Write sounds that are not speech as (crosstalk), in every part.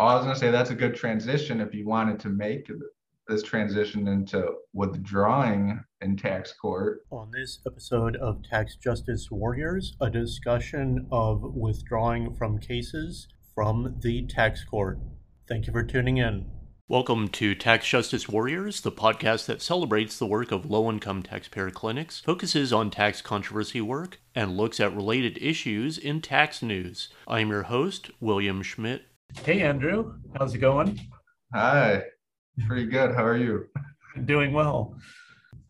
I was gonna say that's a good transition if you wanted to make this transition into withdrawing in tax court. On this episode of Tax Justice Warriors, a discussion of withdrawing from cases from the tax court. Thank you for tuning in. Welcome to Tax Justice Warriors, the podcast that celebrates the work of low income taxpayer clinics, focuses on tax controversy work, and looks at related issues in tax news. I am your host, William Schmidt. Hey, Andrew. How's it going? Hi. Pretty good. How are you? Doing well.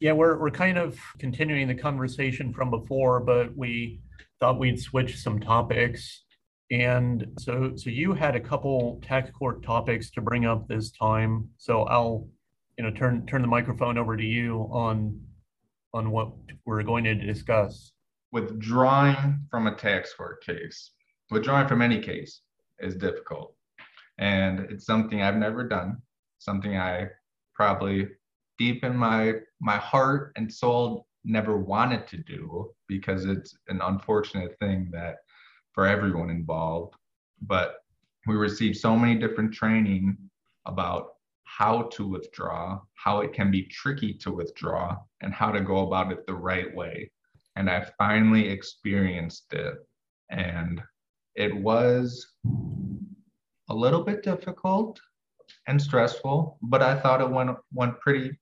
Yeah, we're, we're kind of continuing the conversation from before, but we thought we'd switch some topics and so, so you had a couple tax court topics to bring up this time. So I'll, you know, turn turn the microphone over to you on on what we're going to discuss. Withdrawing from a tax court case, withdrawing from any case is difficult, and it's something I've never done. Something I probably deep in my my heart and soul never wanted to do because it's an unfortunate thing that for everyone involved. But we received so many different training about how to withdraw, how it can be tricky to withdraw, and how to go about it the right way. And I finally experienced it. And it was a little bit difficult and stressful, but I thought it went went pretty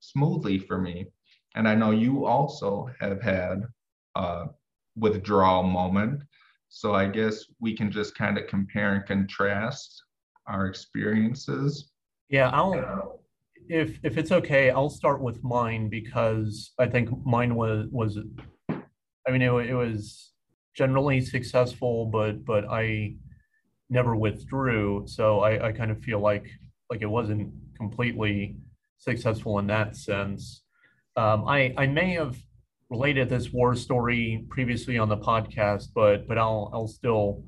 smoothly for me. And I know you also have had a withdrawal moment so I guess we can just kind of compare and contrast our experiences. Yeah, I'll if if it's okay, I'll start with mine because I think mine was was I mean it, it was generally successful, but but I never withdrew, so I, I kind of feel like like it wasn't completely successful in that sense. Um, I I may have related this war story previously on the podcast, but but I'll I'll still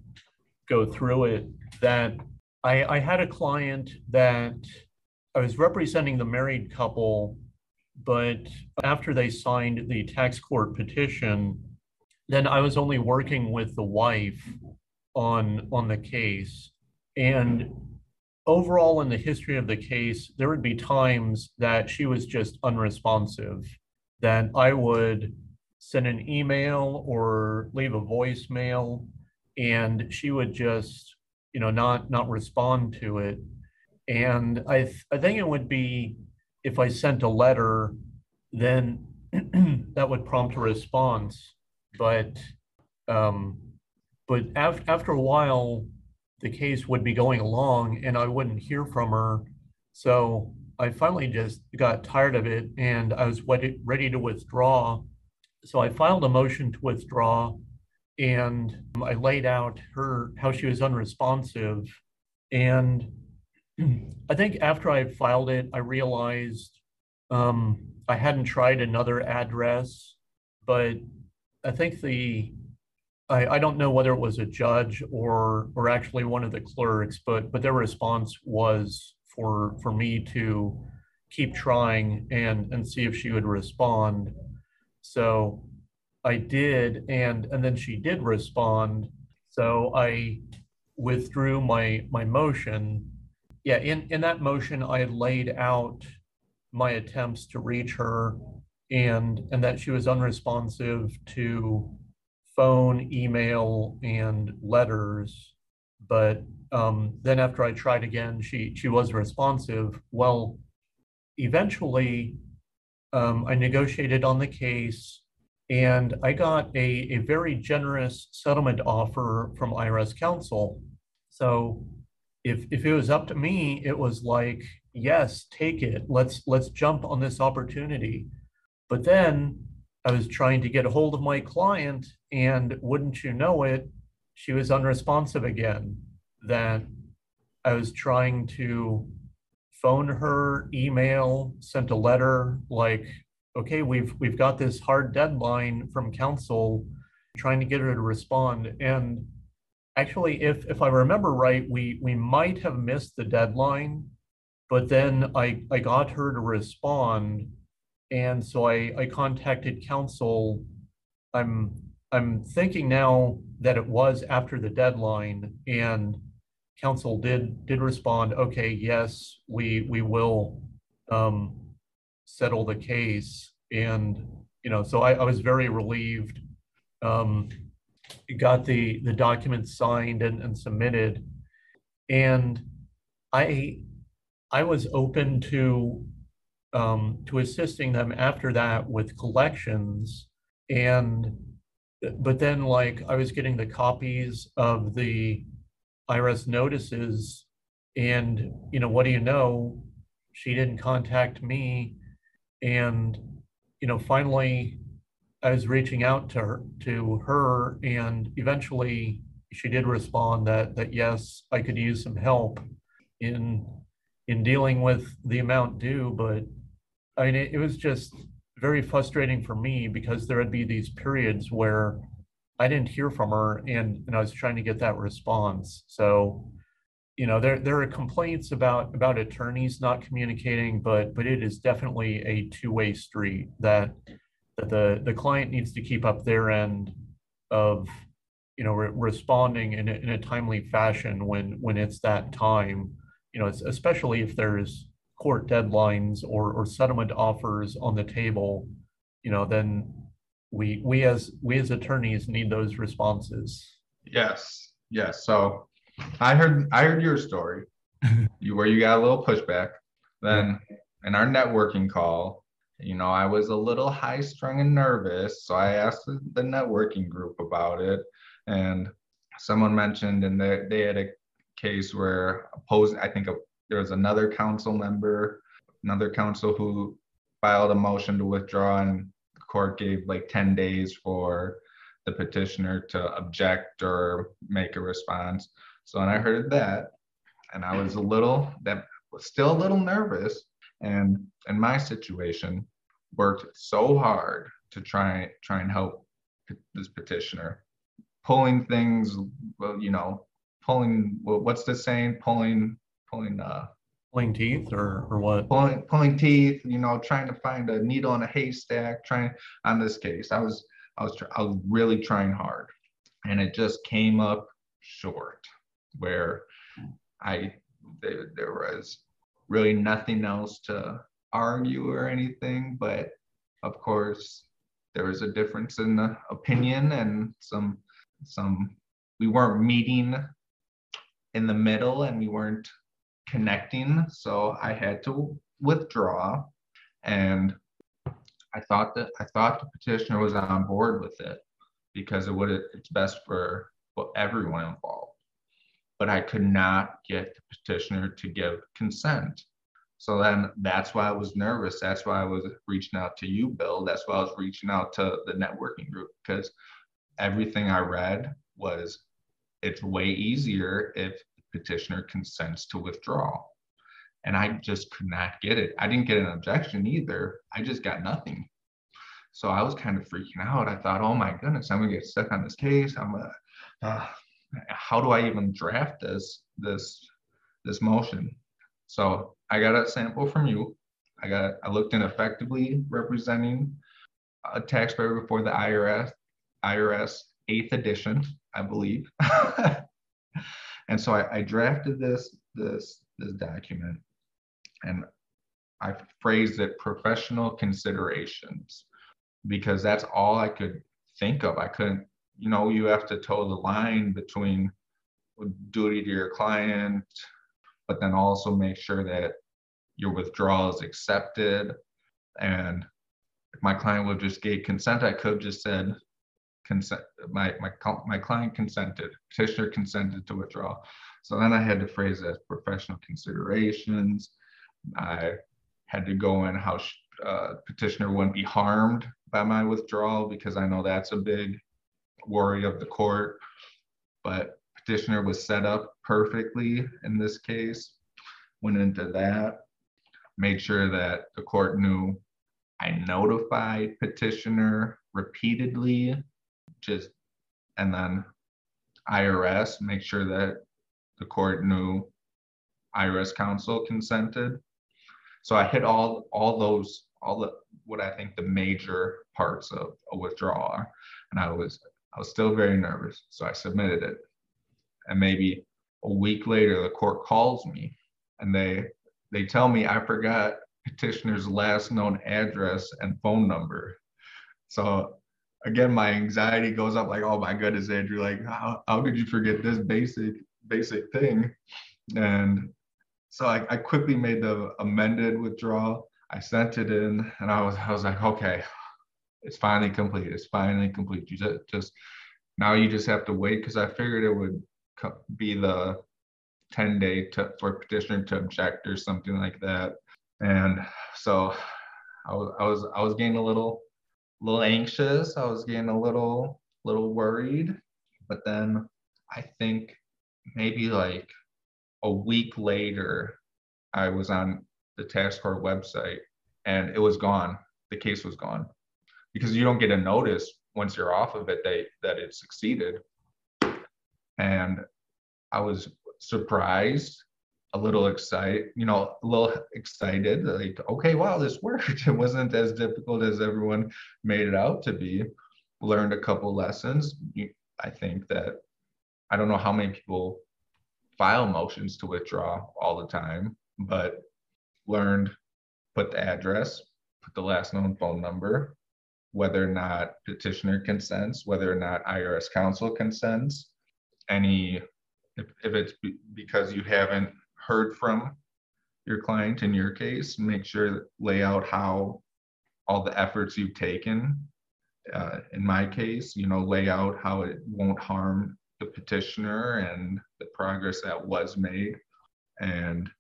go through it. That I, I had a client that I was representing the married couple, but after they signed the tax court petition, then I was only working with the wife on on the case. And overall in the history of the case, there would be times that she was just unresponsive that I would send an email or leave a voicemail and she would just you know not not respond to it and i th- i think it would be if i sent a letter then (clears throat) that would prompt a response but um but af- after a while the case would be going along and i wouldn't hear from her so I finally just got tired of it and I was ready to withdraw. So I filed a motion to withdraw and I laid out her how she was unresponsive. And (clears throat) I think after I filed it, I realized um, I hadn't tried another address, but I think the I, I don't know whether it was a judge or or actually one of the clerks, but but their response was for for me to keep trying and and see if she would respond. So I did, and and then she did respond. So I withdrew my my motion. Yeah, in in that motion, I laid out my attempts to reach her, and and that she was unresponsive to phone, email, and letters. But um, then after I tried again, she she was responsive. Well, eventually, um, I negotiated on the case, and I got a, a very generous settlement offer from IRS counsel. So if if it was up to me, it was like, yes, take it. Let's let's jump on this opportunity. But then I was trying to get a hold of my client, and wouldn't you know it, she was unresponsive again that I was trying to phone her, email, sent a letter like, okay, we've we've got this hard deadline from counsel, trying to get her to respond. And actually, if if I remember right, we we might have missed the deadline, but then I I got her to respond, and so I I contacted counsel. I'm I'm thinking now that it was after the deadline and counsel did did respond, okay, yes, we we will um, settle the case. And you know, so I, I was very relieved. Um, got the the documents signed and, and submitted, and I I was open to um, to assisting them after that with collections. And but then like I was getting the copies of the IRS notices and you know what do you know? She didn't contact me. And you know finally I was reaching out to her to her and eventually she did respond that that yes I could use some help in in dealing with the amount due but I mean it, it was just very frustrating for me because there would be these periods where I didn't hear from her and, and I was trying to get that response. So, you know, there there are complaints about about attorneys not communicating, but but it is definitely a two-way street that that the the client needs to keep up their end of you know re- responding in a, in a timely fashion when when it's that time you know especially if there's court deadlines or, or settlement offers on the table, you know, then we we as we as attorneys need those responses. Yes, yes. So I heard I heard your story, (laughs) you where you got a little pushback. Then in our networking call, you know, I was a little high strung and nervous, so I asked the networking group about it, and someone mentioned, and they they had a case where opposing, I think a there was another counsel member, another counsel who filed a motion to withdraw and the court gave like 10 days for the petitioner to object or make a response. So when I heard that, and I was a little that was still a little nervous, and in my situation, worked so hard to try try and help this petitioner, pulling things, you know, pulling what's the saying, pulling pulling uh pulling teeth or or what? Pulling pulling teeth, you know, trying to find a needle in a haystack, trying on this case. I was I was I was really trying hard. And it just came up short where I there, there was really nothing else to argue or anything, but of course there was a difference in the opinion and some some we weren't meeting in the middle and we weren't connecting. So I had to withdraw. And I thought that I thought the petitioner was on board with it because it would it's best for everyone involved. But I could not get the petitioner to give consent. So then that's why I was nervous. That's why I was reaching out to you, Bill. That's why I was reaching out to the networking group because everything I read was it's way easier if petitioner consents to withdraw. And I just could not get it. I didn't get an objection either. I just got nothing. So I was kind of freaking out. I thought, oh my goodness, I'm gonna get stuck on this case. I'm gonna, uh, how do I even draft this this this motion? So I got a sample from you. I got I looked in effectively representing a taxpayer before the IRS IRS eighth edition, I believe. (laughs) And so I, I drafted this this this document, and I phrased it professional considerations because that's all I could think of. I couldn't, you know, you have to toe the line between duty to your client, but then also make sure that your withdrawal is accepted. And if my client would just gave consent, I could have just said, consent, my, my, my client consented, petitioner consented to withdraw. So then I had to phrase it as professional considerations. I had to go in how uh, petitioner wouldn't be harmed by my withdrawal because I know that's a big worry of the court. But petitioner was set up perfectly in this case. Went into that, made sure that the court knew I notified petitioner repeatedly just and then IRS, make sure that the court knew IRS counsel consented. So I hit all all those all the what I think the major parts of a withdrawal are. And I was I was still very nervous. So I submitted it. And maybe a week later, the court calls me and they they tell me I forgot petitioner's last known address and phone number. So again, my anxiety goes up like, oh my goodness, Andrew, like how, how could you forget this basic basic thing? And so I, I quickly made the amended withdrawal. I sent it in and I was I was like, okay, it's finally complete. It's finally complete. You just, just now you just have to wait because I figured it would be the 10 day to, for petitioner to object or something like that. And so I was, I was, I was getting a little, little anxious. I was getting a little, little worried. But then I think maybe like a week later, I was on the tax court website and it was gone. The case was gone because you don't get a notice once you're off of it that, that it succeeded. And I was surprised, a little excited, you know, a little excited, like, okay, wow, this worked. (laughs) It wasn't as difficult as everyone made it out to be. Learned a couple lessons. I think that I don't know how many people file motions to withdraw all the time, but learned put the address, put the last known phone number, whether or not petitioner consents, whether or not IRS counsel consents, any, if, if it's because you haven't heard from your client in your case, make sure lay out how all the efforts you've taken. Uh, in my case, you know, lay out how it won't harm the petitioner and the progress that was made, and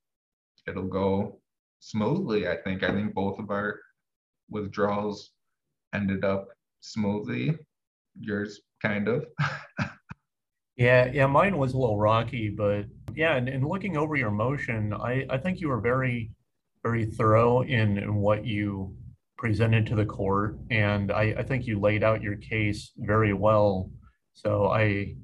it'll go smoothly. I think. I think both of our withdrawals ended up smoothly. Yours kind of. (laughs) yeah, yeah, mine was a little rocky, but yeah, and, and looking over your motion, I, I think you were very, very thorough in, in what you presented to the court. And I, I think you laid out your case very well. So I,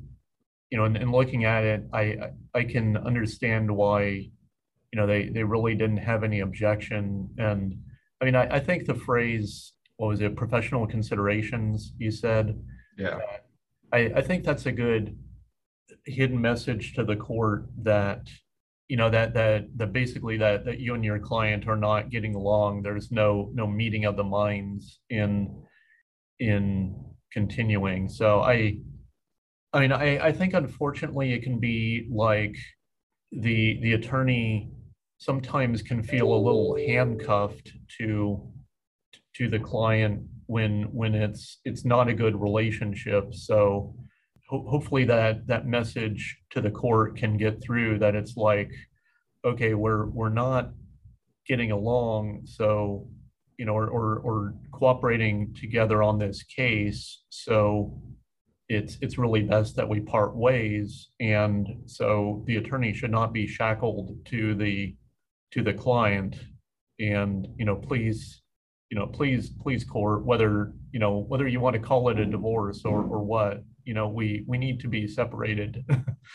you know, in, in looking at it, I I can understand why, you know, they they really didn't have any objection. And I mean, I, I think the phrase what was it, professional considerations, you said? Yeah. I, I think that's a good hidden message to the court that you know that that that basically that that you and your client are not getting along. There's no no meeting of the minds in in continuing. So i i mean i i think unfortunately it can be like the the attorney sometimes can feel a little handcuffed to to the client when when it's it's not a good relationship. So ho- hopefully that that message to the court can get through that it's like okay we're we're not getting along so you know or or, or cooperating together on this case. So it's it's really best that we part ways. And so the attorney should not be shackled to the to the client. And you know please you know, please, please court, whether, you know, whether you want to call it a divorce or, or what, you know, we, we need to be separated.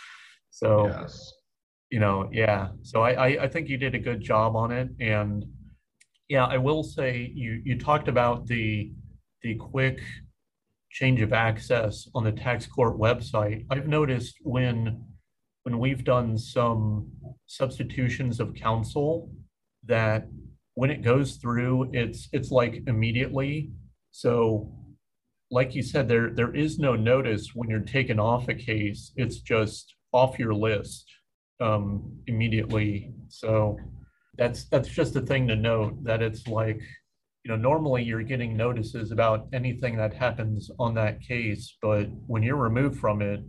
(laughs) so, Yes. you know, yeah. So I, I, I think you did a good job on it. And yeah, I will say you, you talked about the, the quick change of access on the tax court website. I've noticed when, when we've done some substitutions of counsel that when it goes through, it's it's like immediately. So like you said, there there is no notice when you're taken off a case. It's just off your list um, immediately. So that's that's just a thing to note that it's like, you know, normally you're getting notices about anything that happens on that case, but when you're removed from it,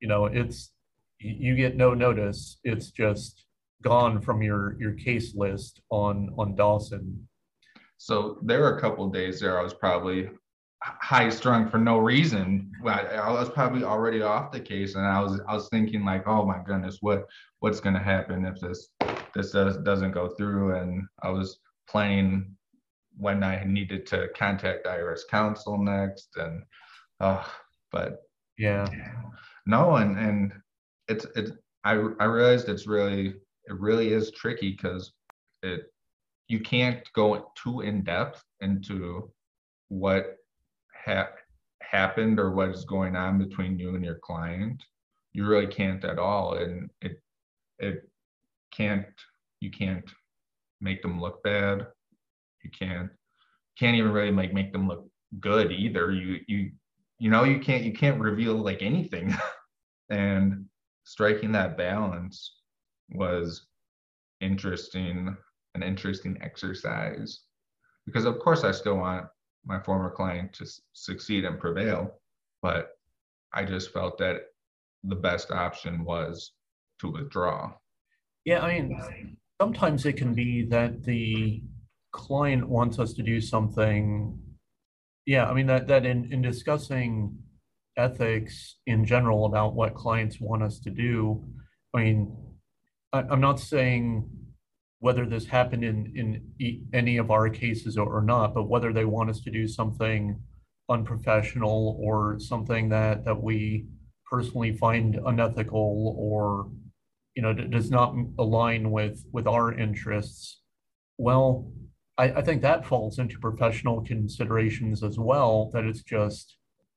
you know, it's you get no notice. It's just gone from your your case list on on Dawson? So there were a couple days there I was probably high strung for no reason. Well I was probably already off the case, and I was I was thinking like, oh my goodness, what what's gonna happen if this this does, doesn't go through? And I was planning when I needed to contact IRS counsel next, and uh, but yeah, no, and and it's it's I I realized it's really it really is tricky because it you can't go too in depth into what ha- happened or what is going on between you and your client. you really can't at all. And it, it can't, you can't make them look bad. You can't, can't even really like make them look good either. You, you, you know, you can't, you can't reveal like anything. (laughs) and striking that balance was interesting, an interesting exercise because of course I still want my former client to succeed and prevail, but I just felt that the best option was to withdraw. Yeah, I mean, sometimes it can be that the client wants us to do something. Yeah, I mean that that in in discussing ethics in general about what clients want us to do, I mean, I, I'm not saying whether this happened in in any of our cases or, not, but whether they want us to do something unprofessional or something that that we personally find unethical or you know does not align with with our interests. Well I, I think that falls into professional considerations as well that it's just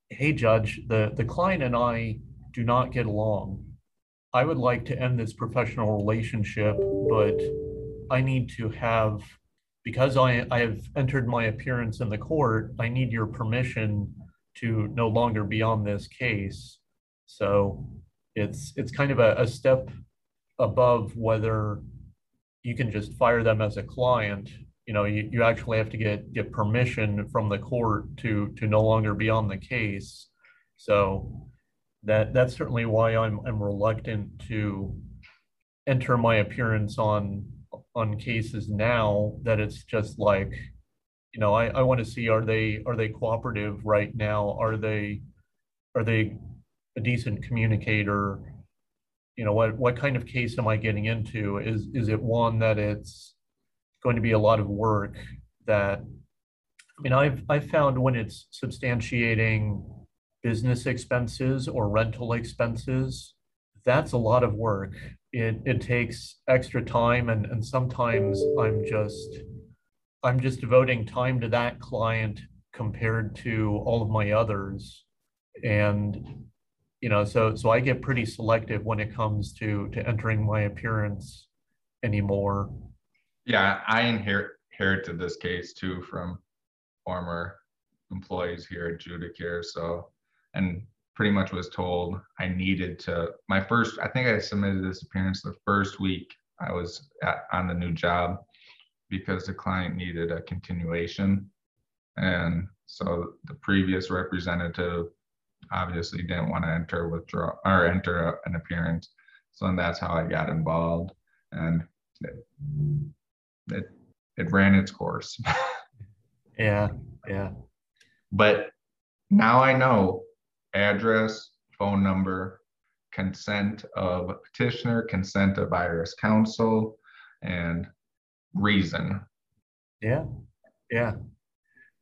hey judge the the client and i do not get along. I would like to end this professional relationship but i need to have because I, I have entered my appearance in the court i need your permission to no longer be on this case. So it's it's kind of a, a step above whether you can just fire them as a client. You know you, you actually have to get get permission from the court to to no longer be on the case. So that that's certainly why i'm i'm reluctant to enter my appearance on on cases now that it's just like you know i i want to see are they are they cooperative right now? Are they are they a decent communicator? You know what what kind of case am i getting into? Is is it one that it's going to be a lot of work that i mean i've i've found when it's substantiating business expenses or rental expenses that's a lot of work it it takes extra time and and sometimes i'm just i'm just devoting time to that client compared to all of my others. And you know so so i get pretty selective when it comes to to entering my appearance anymore. Yeah i inherit inherited this case too from former employees here at judicare so and pretty much was told i needed to my first i think i submitted this appearance the first week i was at, on the new job because the client needed a continuation and so the previous representative obviously didn't want to enter withdraw or enter an appearance. So and that's how I got involved, and it it, it ran its course. (laughs) yeah, yeah. But now I know address, phone number, consent of petitioner, consent of IRS counsel, and reason. Yeah, yeah.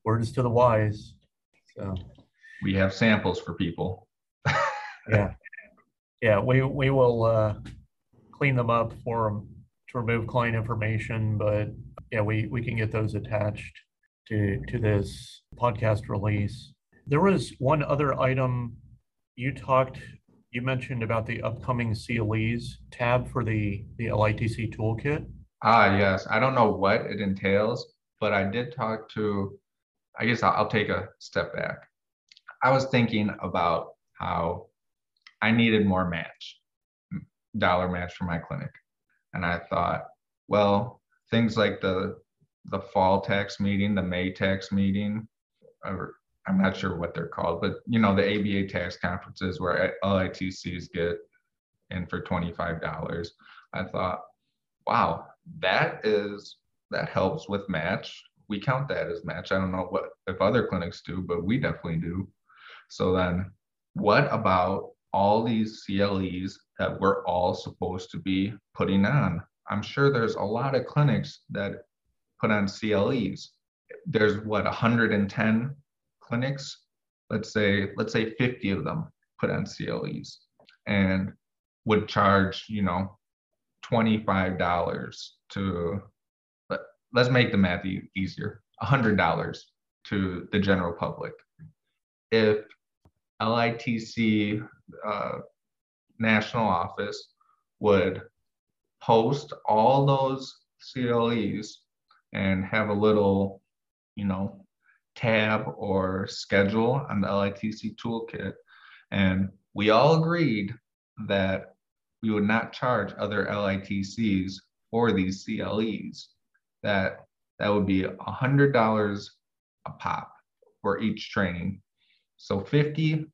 Words to the wise. So we have samples for people. (laughs) yeah, yeah. We we will uh, clean them up for them to remove client information, but yeah, we we can get those attached to to this podcast release. There was one other item you talked. You mentioned about the upcoming CLEs tab for the the LITC toolkit. Ah, yes. I don't know what it entails, but I did talk to. I guess I'll, I'll take a step back. I was thinking about how I needed more match, dollar match for my clinic. And I thought, well, things like the the fall tax meeting, the May tax meeting, or I'm not sure what they're called, but you know, the ABA tax conferences where LITCs get in for $25. I thought, wow, that is that helps with match. We count that as match. I don't know what if other clinics do, but we definitely do. So then what about all these CLEs that we're all supposed to be putting on? I'm sure there's a lot of clinics that put on CLEs. There's what 110 clinics. Let's say let's say 50 of them put on CLEs and would charge, you know, $25 to let, let's make the math e- easier. $100 to the general public. If LITC uh, national office would post all those CLEs and have a little, you know, tab or schedule on the LITC toolkit. And we all agreed that we would not charge other LITCs for these CLEs, that that would be $100 a pop for each training. So 50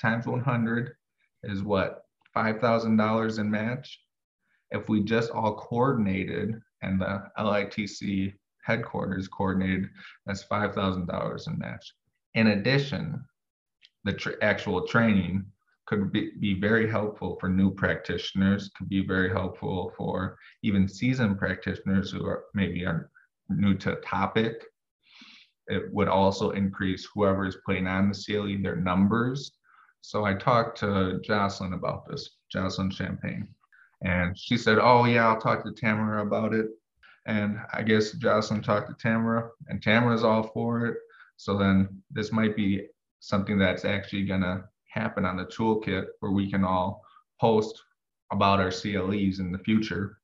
times 100 is what, $5,000 in match? If we just all coordinated and the LITC headquarters coordinated, that's $5,000 in match. In addition, the tr actual training could be, be very helpful for new practitioners, could be very helpful for even seasoned practitioners who are maybe are new to topic. It would also increase whoever is putting on the CLE, their numbers. So I talked to Jocelyn about this, Jocelyn Champagne. And she said, Oh, yeah, I'll talk to Tamara about it. And I guess Jocelyn talked to Tamara, and Tamara's all for it. So then this might be something that's actually going to happen on the toolkit where we can all post about our CLEs in the future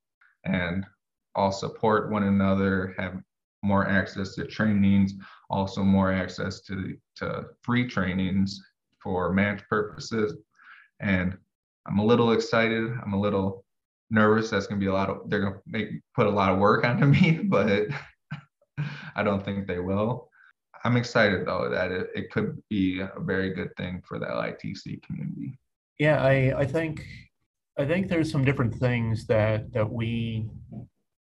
and all support one another, have more access to trainings, also more access to, to free trainings for match purposes. And I'm a little excited. I'm a little nervous. That's gonna be a lot of they're gonna make put a lot of work onto (laughs) me, but I don't think they will. I'm excited though that it, it could be a very good thing for the LITC community. Yeah, I, I think I think there's some different things that that we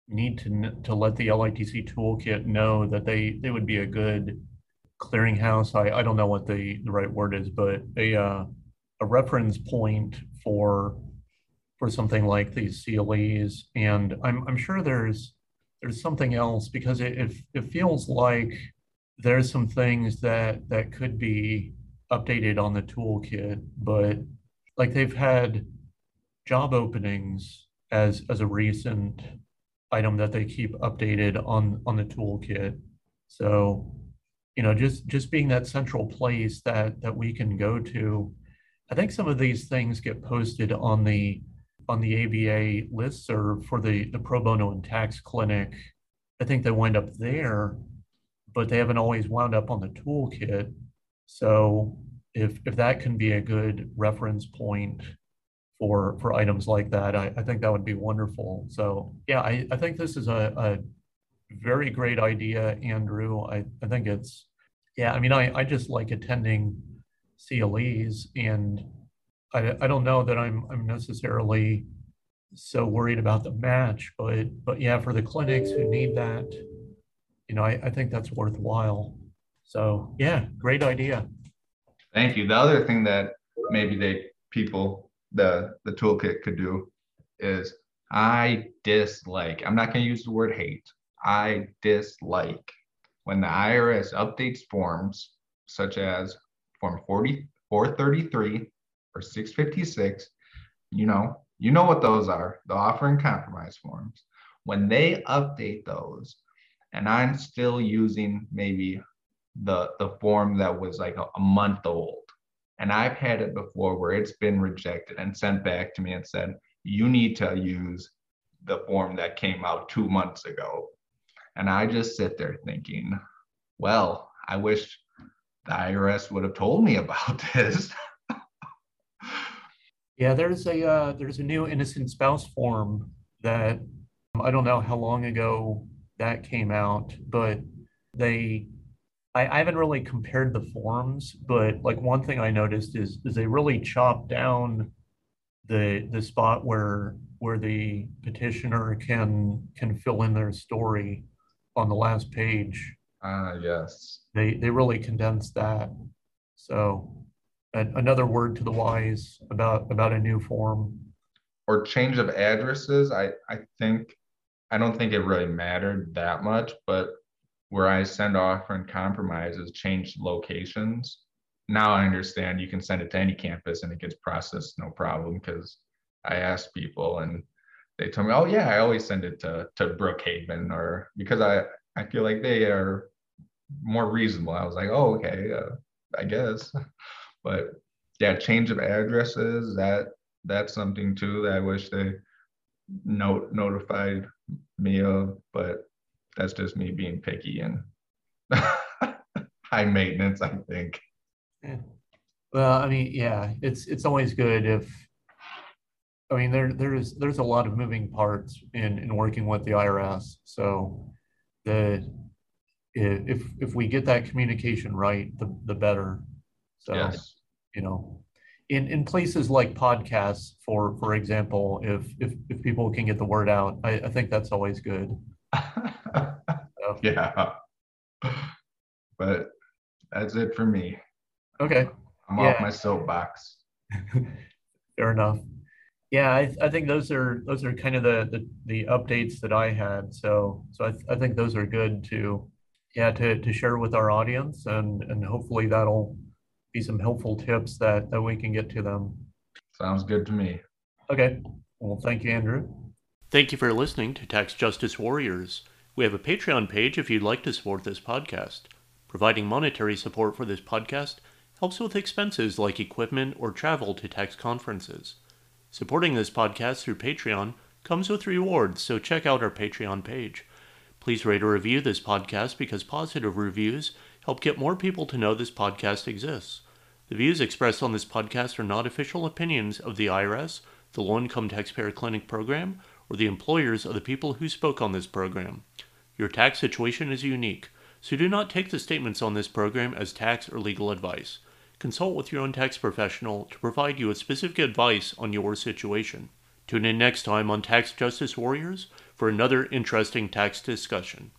need to to let the LITC toolkit know that they they would be a good clearinghouse. I, I don't know what the, the right word is, but a uh, a reference point for for something like these CLEs. And I'm I'm sure there's there's something else because it, it, it feels like there's some things that that could be updated on the toolkit, but like they've had job openings as as a recent item that they keep updated on on the toolkit. So, you know, just just being that central place that that we can go to. I think some of these things get posted on the on the ABA listserv for the the pro bono and tax clinic. I think they wind up there, but they haven't always wound up on the toolkit. So if if that can be a good reference point for for items like that, I, I think that would be wonderful. So yeah, I, I think this is a, a very great idea, Andrew. I, I think it's yeah, I mean I, I just like attending CLEs and I, I don't know that I'm I'm necessarily so worried about the match, but but yeah, for the clinics who need that, you know, I, I think that's worthwhile. So yeah, great idea. Thank you. The other thing that maybe they people the the toolkit could do is I dislike. I'm not going to use the word hate. I dislike when the IRS updates forms such as Form 40 433 or 656. You know, you know what those are, the offer and compromise forms. When they update those, and I'm still using maybe the the form that was like a, a month old, and I've had it before where it's been rejected and sent back to me and said, you need to use the form that came out two months ago. And I just sit there thinking, well, I wish the IRS would have told me about (laughs) this. Yeah, there's a uh, there's a new innocent spouse form that um, I don't know how long ago that came out, but they I, I haven't really compared the forms, but like one thing I noticed is is they really chopped down the the spot where where the petitioner can can fill in their story on the last page. Ah, uh, yes. They they really condensed that. So another word to the wise about about a new form. Or change of addresses i i think i don't think it really mattered that much but where i send offer and compromises change locations now i understand you can send it to any campus and it gets processed no problem because i asked people and they told me oh yeah i always send it to to brookhaven or because i i feel like they are more reasonable. I was like oh okay uh, i guess (laughs) but yeah, change of addresses that that's something too that I wish they note notified me of, but that's just me being picky and (laughs) high maintenance, I think. Yeah. Well, I mean, yeah, it's it's always good if I mean there there's there's a lot of moving parts in in working with the IRS. So the if if we get that communication right, the the better. So Yes. you know, in in places like podcasts, for for example, if if if people can get the word out, I, I think that's always good. (laughs) So, yeah. But that's it for me. okay. I'm off my soapbox. (laughs) Fair enough. Yeah, I, I think those are those are kind of the, the the updates that I had. So so I, th- I think those are good to yeah to to share with our audience and and hopefully that'll be some helpful tips that that we can get to them. Sounds good to me. Okay. Well, thank you, Andrew. Thank you for listening to Tax Justice Warriors. We have a Patreon page if you'd like to support this podcast. Providing monetary support for this podcast helps with expenses like equipment or travel to tax conferences. Supporting this podcast through Patreon comes with rewards, so check out our Patreon page. Please rate or review this podcast because positive reviews help get more people to know this podcast exists. The views expressed on this podcast are not official opinions of the IRS, the Low Income Taxpayer Clinic program, or the employers of the people who spoke on this program. Your tax situation is unique, so do not take the statements on this program as tax or legal advice. Consult with your own tax professional to provide you with specific advice on your situation. Tune in next time on Tax Justice Warriors for another interesting tax discussion.